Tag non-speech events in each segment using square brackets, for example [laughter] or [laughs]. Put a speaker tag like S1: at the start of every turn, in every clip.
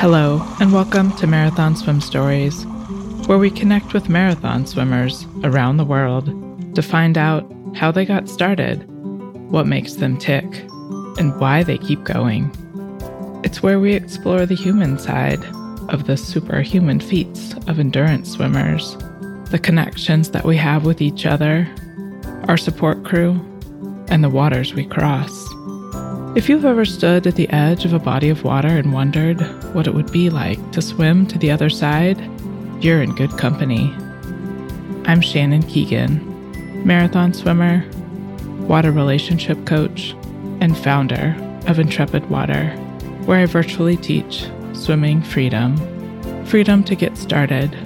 S1: Hello, and welcome to Marathon Swim Stories, where we connect with marathon swimmers around the world to find out how they got started, what makes them tick, and why they keep going. It's where we explore the human side of the superhuman feats of endurance swimmers, the connections that we have with each other, our support crew, and the waters we cross. If you've ever stood at the edge of a body of water and wondered what it would be like to swim to the other side, you're in good company. I'm Shannon Keegan, marathon swimmer, water relationship coach, and founder of Intrepid Water, where I virtually teach swimming freedom freedom to get started,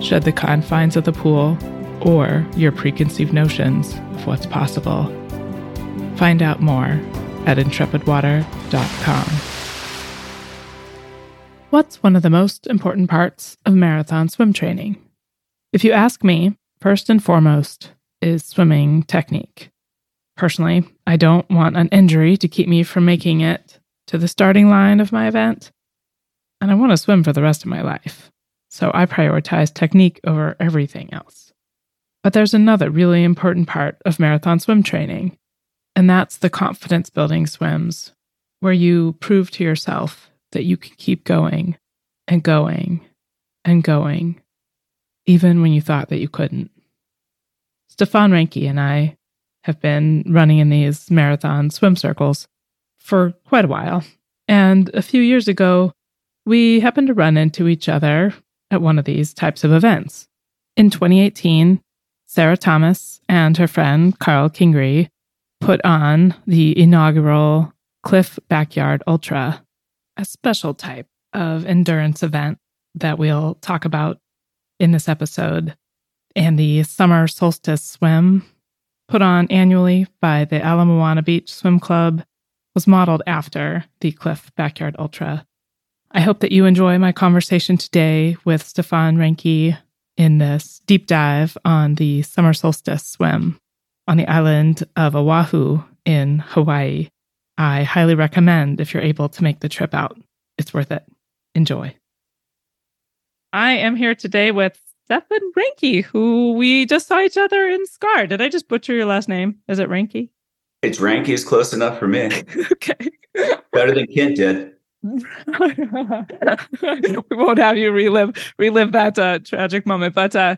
S1: shed the confines of the pool, or your preconceived notions of what's possible. Find out more at intrepidwater.com. What's one of the most important parts of marathon swim training? If you ask me, first and foremost is swimming technique. Personally, I don't want an injury to keep me from making it to the starting line of my event, and I want to swim for the rest of my life. So I prioritize technique over everything else. But there's another really important part of marathon swim training, and that's the confidence building swims, where you prove to yourself that you can keep going and going and going, even when you thought that you couldn't. Stefan Reinke and I have been running in these marathon swim circles for quite a while. And a few years ago, we happened to run into each other at one of these types of events. In 2018, Sarah Thomas and her friend Carl Kingery put on the inaugural Cliff Backyard Ultra, a special type of endurance event that we'll talk about in this episode, and the summer solstice swim, put on annually by the Ala Moana Beach Swim Club, was modeled after the Cliff Backyard Ultra. I hope that you enjoy my conversation today with Stefan Reinke in this deep dive on the summer solstice swim on the island of Oahu in Hawaii. I highly recommend if you're able to make the trip out. It's worth it. Enjoy. I am here today with Stefan Ranky, who we just saw each other in Scar. Did I just butcher your last name? Is it Ranky?
S2: It's Ranky is close enough for me. [laughs]
S1: okay.
S2: Better than Kent did. [laughs]
S1: we won't have you relive relive that uh, tragic moment, but uh,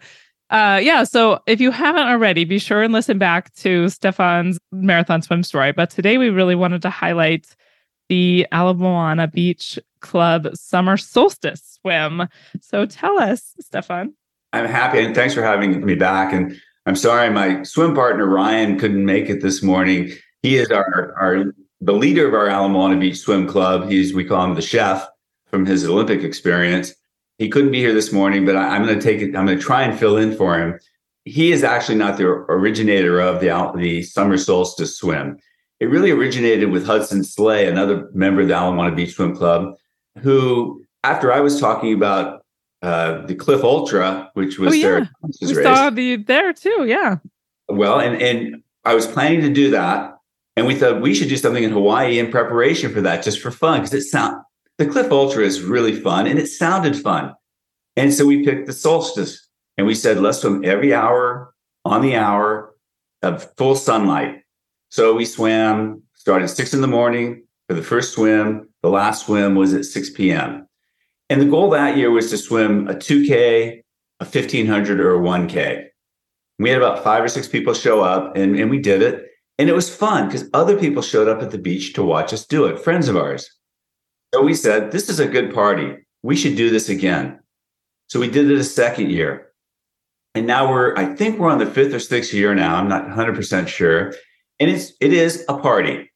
S1: uh, yeah, so if you haven't already, be sure and listen back to Stefan's marathon swim story. But today we really wanted to highlight the Ala Moana Beach Club summer solstice swim. So tell us, Stefan.
S2: I'm happy and thanks for having me back. And I'm sorry, my swim partner Ryan couldn't make it this morning. He is our our the leader of our Ala Moana Beach Swim Club. He's we call him the chef from his Olympic experience he couldn't be here this morning, but I, am going to take it. I'm going to try and fill in for him. He is actually not the originator of the the summer solstice swim. It really originated with Hudson Slay, another member of the Ala Moana Beach Swim Club, who, after I was talking about uh, the Cliff Ultra, which was
S1: oh, yeah.
S2: their
S1: we race, saw the there too, yeah.
S2: Well, and and I was planning to do that, and we thought we should do something in Hawaii in preparation for that, just for fun, because it sound the Cliff Ultra is really fun and it sounded fun. And so we picked the solstice and we said, let's swim every hour on the hour of full sunlight. So we swam, started six in the morning for the first swim. The last swim was at 6 p.m. And the goal that year was to swim a 2K, a 1500, or a 1K. We had about five or six people show up and, and we did it. And it was fun because other people showed up at the beach to watch us do it, friends of ours. So we said, this is a good party. We should do this again. So we did it a second year. And now we're, I think we're on the fifth or sixth year now. I'm not 100% sure. And it's, it is a party.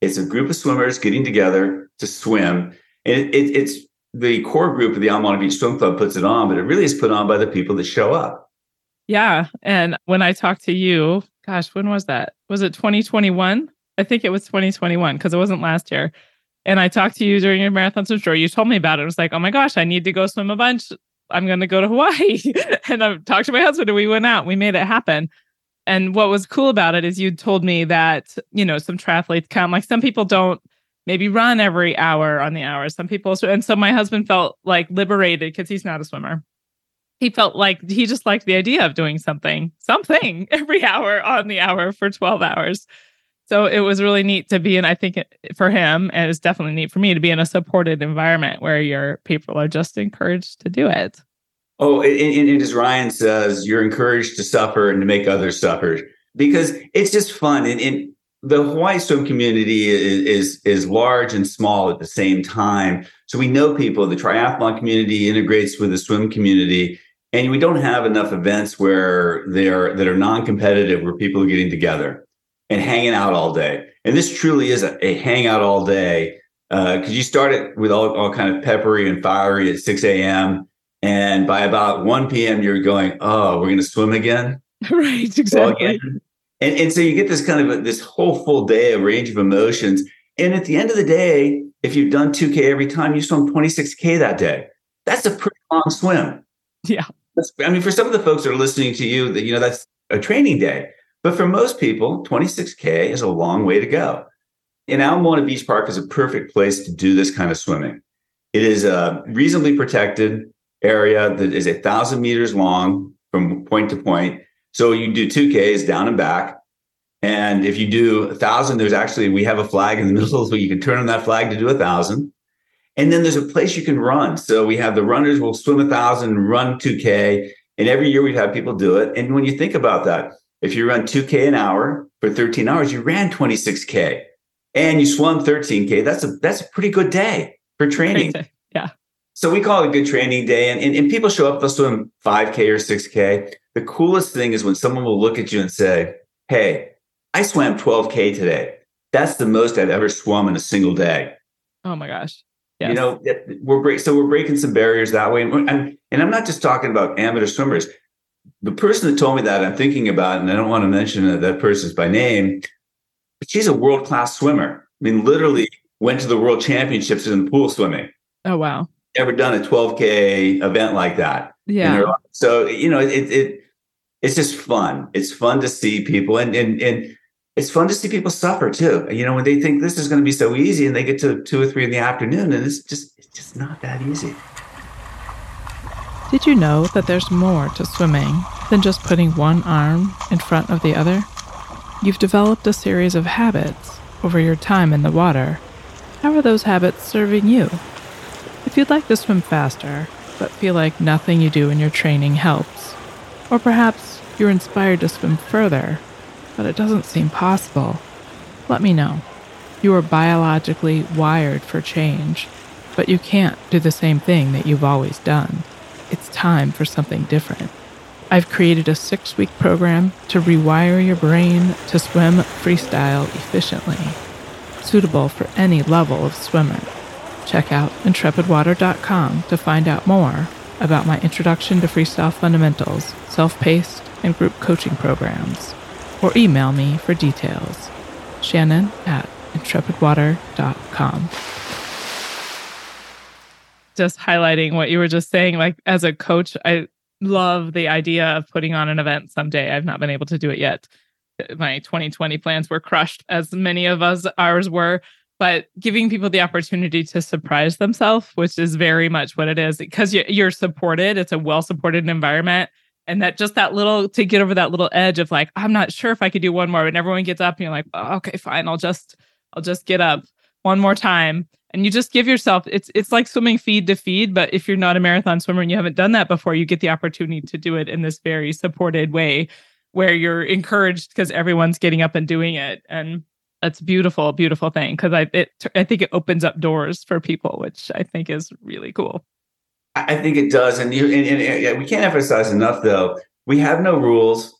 S2: It's a group of swimmers getting together to swim. And it, it, it's the core group of the Ala Moana Beach Swim Club puts it on, but it really is put on by the people that show up.
S1: Yeah. And when I talked to you, gosh, when was that? Was it 2021? I think it was 2021 because it wasn't last year and I talked to you during your marathon swim tour. You told me about it. I was like, oh my gosh, I need to go swim a bunch. I'm going to go to Hawaii. [laughs] and I talked to my husband and we went out. We made it happen. And what was cool about it is you told me that, you know, some triathletes come, like some people don't maybe run every hour on the hour. Some people, and so my husband felt like liberated because he's not a swimmer. He felt like he just liked the idea of doing something, something [laughs] every hour on the hour for 12 hours. So it was really neat to be in, I think for him, and it's definitely neat for me to be in a supported environment where your people are just encouraged to do it.
S2: Oh, and, and as Ryan says, you're encouraged to suffer and to make others suffer because it's just fun. And, and the Hawaii swim community is, is, is large and small at the same time. So we know people. The triathlon community integrates with the swim community, and we don't have enough events where they are that are non-competitive, where people are getting together and hanging out all day. And this truly is a, a hangout all day because uh, you start it with all, all kind of peppery and fiery at 6 a.m. And by about 1 p.m., you're going, oh, we're going to swim again. [laughs]
S1: right, exactly.
S2: And, and so you get this kind of a, this whole full day of range of emotions. And at the end of the day, if you've done 2K every time, you swim 26K that day. That's a pretty long swim.
S1: Yeah.
S2: That's, I mean, for some of the folks that are listening to you, that you know, that's a training day. But for most people, 26K is a long way to go. And Ala Moana Beach Park is a perfect place to do this kind of swimming. It is a reasonably protected area that is a thousand meters long from point to point. So you do 2Ks down and back. And if you do a thousand, there's actually, we have a flag in the [laughs] middle, so you can turn on that flag to do a thousand. And then there's a place you can run. So we have the runners will swim a thousand, run 2K. And every year we'd have people do it. And when you think about that, if you run 2K an hour for 13 hours, you ran 26K and you swum 13K. That's a that's a pretty good day for training. [laughs]
S1: Yeah.
S2: So we call it a good training day. And, and, and people show up, they'll swim 5K or 6K. The coolest thing is when someone will look at you and say, Hey, I swam 12K today. That's the most I've ever swum in a single day.
S1: Oh my gosh.
S2: Yes. You know, we're break, so we're breaking some barriers that way. And, and, and I'm not just talking about amateur swimmers. The person that told me that I'm thinking about, and I don't want to mention that, that person's by name, but she's a world class swimmer. I mean, literally went to the world championships in the pool swimming.
S1: Oh, wow.
S2: Never done a 12K event like that.
S1: Yeah.
S2: So, you know, it, it, it's just fun. It's fun to see people and, and, and it's fun to see people suffer too. You know, when they think this is going to be so easy and they get to two or three in the afternoon and it's just, it's just not that easy.
S1: Did you know that there's more to swimming than just putting one arm in front of the other? You've developed a series of habits over your time in the water. How are those habits serving you? If you'd like to swim faster, but feel like nothing you do in your training helps, or perhaps you're inspired to swim further, but it doesn't seem possible, let me know. You are biologically wired for change, but you can't do the same thing that you've always done. It's time for something different. I've created a six week program to rewire your brain to swim freestyle efficiently, suitable for any level of swimmer. Check out intrepidwater.com to find out more about my Introduction to Freestyle Fundamentals, self paced, and group coaching programs, or email me for details. Shannon at intrepidwater.com. Just highlighting what you were just saying, like as a coach, I love the idea of putting on an event someday. I've not been able to do it yet. My 2020 plans were crushed, as many of us ours were. But giving people the opportunity to surprise themselves, which is very much what it is, because you're supported. It's a well supported environment, and that just that little to get over that little edge of like, I'm not sure if I could do one more. And everyone gets up, and you're like, oh, okay, fine, I'll just I'll just get up one more time and you just give yourself it's it's like swimming feed to feed but if you're not a marathon swimmer and you haven't done that before you get the opportunity to do it in this very supported way where you're encouraged because everyone's getting up and doing it. And that's beautiful beautiful thing because i it i think it opens up doors for people which i think is really cool.
S2: I think it does. And you and, and, and we can't emphasize enough though. We have no rules.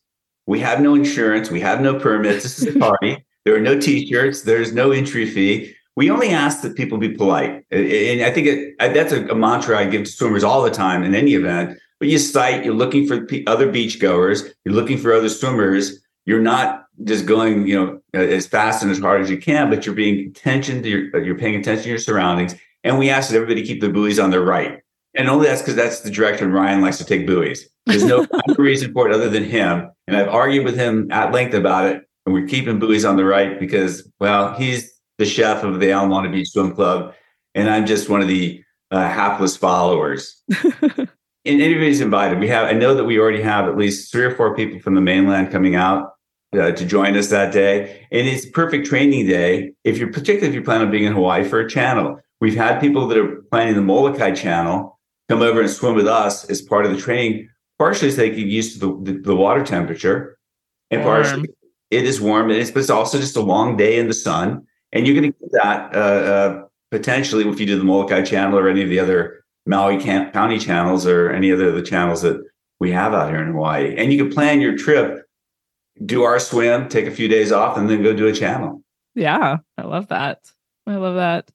S2: We have no insurance. We have no permits. This is a [laughs] party. There are no t-shirts. There's no entry fee we only ask that people be polite. And I think it, that's a, a, mantra I give to swimmers all the time in any event. But you cite, you're looking for other beachgoers, you're looking for other swimmers. You're not just going, you know, as fast and as hard as you can, but you're being attention to your, uh, you're paying attention to your surroundings. And we ask that everybody keep the buoys on their right. And only that's because that's the direction Ryan likes to take buoys. There's no [laughs] reason for it other than him. And I've argued with him at length about it. And we're keeping Buoys on the right because, well, he's the chef of the Ala Moana Beach Swim Club. And I'm just one of the uh, hapless followers. [laughs] and anybody's invited. We have, I know that we already have at least three or four people from the mainland coming out uh, to join us that day. And it's perfect training day if you're, particularly if you plan on being in Hawaii for a channel. We've had people that are planning the Molokai channel come over and swim with us as part of the training, partially so they get used to the, the, the water temperature, and warm. partially it is warm, and it's, but it's also just a long day in the sun. And you're going to get that uh, uh, potentially if you do the Molokai channel or any of the other Maui County channels or any other of the channels that we have out here in Hawaii. And you can plan your trip, do our swim, take a few days off, and then go do a channel.
S1: Yeah, I love that. I love that.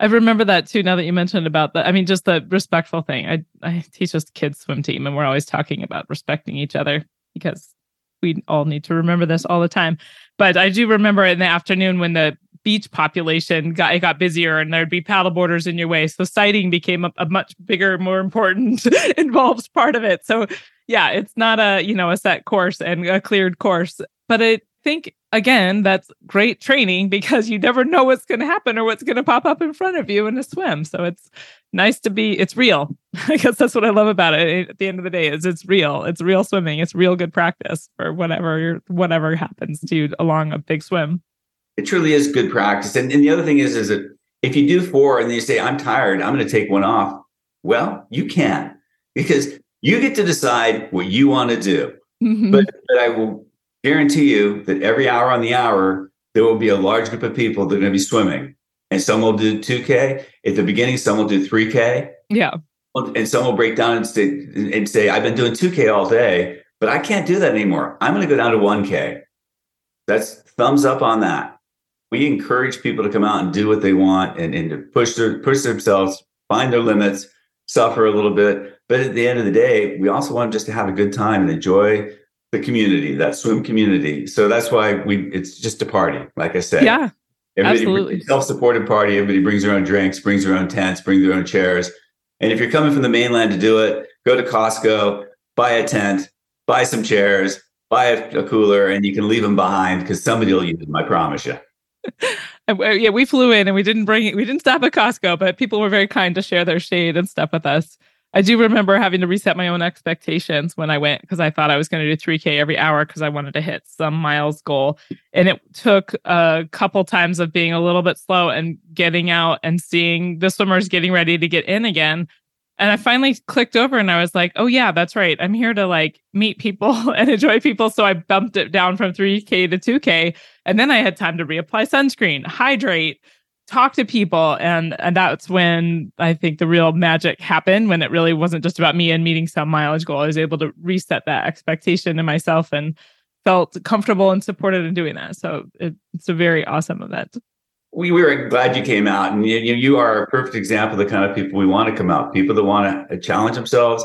S1: I remember that too. Now that you mentioned about the, I mean, just the respectful thing. I I teach a kids swim team, and we're always talking about respecting each other because we all need to remember this all the time. But I do remember in the afternoon when the beach population got it got busier and there'd be paddle boarders in your way. So sighting became a, a much bigger, more important [laughs] involves part of it. So yeah, it's not a you know a set course and a cleared course, but I think again that's great training because you never know what's going to happen or what's going to pop up in front of you in a swim. So it's nice to be it's real. [laughs] I guess that's what I love about it. At the end of the day, is it's real. It's real swimming. It's real good practice for whatever whatever happens to you along a big swim.
S2: It truly is good practice. And, and the other thing is, is that if you do four and then you say, I'm tired, I'm going to take one off. Well, you can because you get to decide what you want to do. Mm-hmm. But, but I will guarantee you that every hour on the hour, there will be a large group of people that are going to be swimming. And some will do 2K. At the beginning, some will do 3K.
S1: Yeah.
S2: And some will break down and say, and say, I've been doing 2K all day, but I can't do that anymore. I'm going to go down to 1K. That's thumbs up on that. We encourage people to come out and do what they want and, and to push their push themselves, find their limits, suffer a little bit. But at the end of the day, we also want them just to have a good time and enjoy the community, that swim community. So that's why we it's just a party, like I said.
S1: Yeah. Everybody absolutely.
S2: self-supported party. Everybody brings their own drinks, brings their own tents, brings their own chairs. And if you're coming from the mainland to do it, go to Costco, buy a tent, buy some chairs, buy a, a cooler, and you can leave them behind because somebody will use them. I promise you. [laughs]
S1: Uh, yeah, we flew in and we didn't bring it. we didn't stop at Costco, but people were very kind to share their shade and stuff with us. I do remember having to reset my own expectations when I went because I thought I was going to do 3K every hour because I wanted to hit some miles goal. And it took a couple times of being a little bit slow and getting out and seeing the swimmers getting ready to get in again. And I finally clicked over and I was like, oh, yeah, that's right. I'm here to like meet people [laughs] and enjoy people. So I bumped it down from 3K to 2K. And then I had time to reapply sunscreen, hydrate, talk to people and and that's when i think the real magic happened when it really wasn't just about me and meeting some mileage goal i was able to reset that expectation in myself and felt comfortable and supported in doing that so it, it's a very awesome event
S2: we were glad you came out and you, you are a perfect example of the kind of people we want to come out people that want to challenge themselves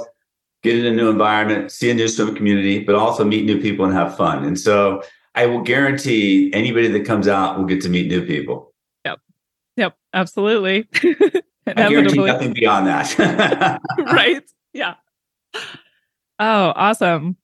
S2: get in a new environment see a new swim community but also meet new people and have fun and so i will guarantee anybody that comes out will get to meet new people
S1: Yep, Yep. absolutely. [laughs]
S2: I guarantee nothing beyond that. [laughs] [laughs]
S1: right. Yeah. Oh, awesome.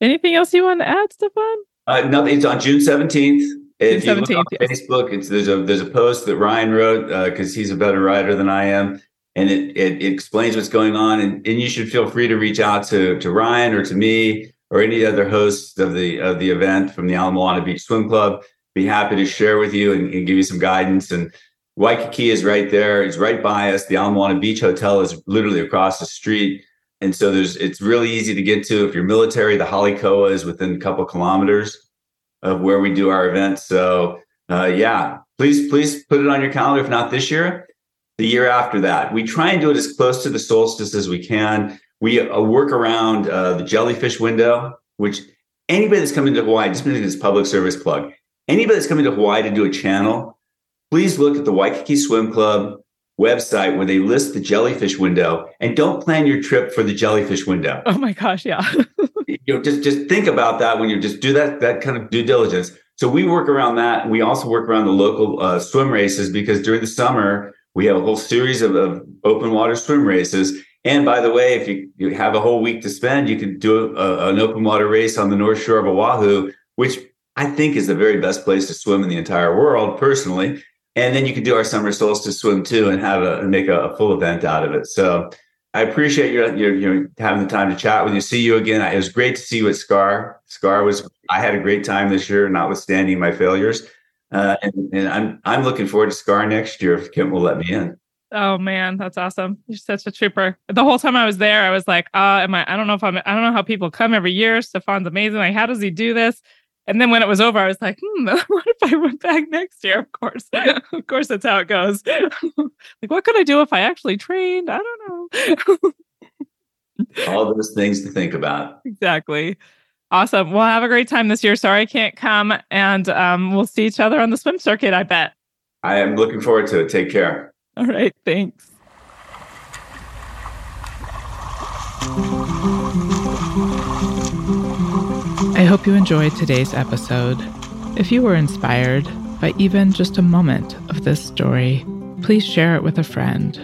S1: Anything else you want to add, Stefan?
S2: Uh, nothing. It's on June seventeenth. If 17th, you look on yes. Facebook, it's there's a there's a post that Ryan wrote because uh, he's a better writer than I am, and it, it, it explains what's going on. And, and you should feel free to reach out to to Ryan or to me or any other hosts of the of the event from the Ala Moana Beach Swim Club. Be happy to share with you and, and give you some guidance and Waikiki is right there. It's right by us. The Ala Moana Beach Hotel is literally across the street. And so there's it's really easy to get to. If you're military, the Hale Koa is within a couple kilometers of where we do our events. So uh, yeah, please, please put it on your calendar. If not this year, the year after that. We try and do it as close to the solstice as we can. We uh, work around uh, the jellyfish window, which anybody that's coming to Hawaii, just making this public service plug, anybody that's coming to Hawaii to do a channel please look at the Waikiki Swim Club website where they list the jellyfish window and don't plan your trip for the jellyfish window.
S1: Oh my gosh, yeah. [laughs]
S2: you know, just just think about that when you just do that that kind of due diligence. So we work around that. We also work around the local uh, swim races because during the summer we have a whole series of, of open water swim races. And by the way, if you, you have a whole week to spend, you can do a, an open water race on the North Shore of Oahu, which I think is the very best place to swim in the entire world, personally. And then you can do our summer solstice swim too, and have a make a, a full event out of it. So I appreciate your, your, your having the time to chat with you. See you again. It was great to see you at Scar. Scar was I had a great time this year, notwithstanding my failures. Uh, and, and I'm I'm looking forward to Scar next year if Kim will let me in.
S1: Oh man, that's awesome! You're such a trooper. The whole time I was there, I was like, "Uh, am I? I don't know if I'm. I don't know how people come every year. Stefan's amazing. Like, how does he do this?" And then when it was over, I was like, hmm, [laughs] what if I went back next year? Of course. [laughs] of course, that's how it goes. [laughs] like, what could I do if I actually trained? I don't know.
S2: All those things to think about.
S1: Exactly. Awesome. Well, have a great time this year. Sorry I can't come. And um, we'll see each other on the swim circuit, I bet.
S2: I am looking forward to it. Take care.
S1: All right. Thanks. I hope you enjoyed today's episode. If you were inspired by even just a moment of this story, please share it with a friend.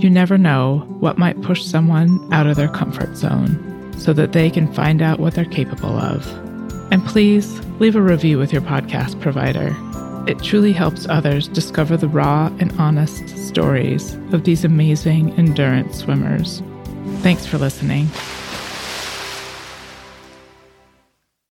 S1: You never know what might push someone out of their comfort zone so that they can find out what they're capable of. And please leave a review with your podcast provider. It truly helps others discover the raw and honest stories of these amazing endurance swimmers. Thanks for listening.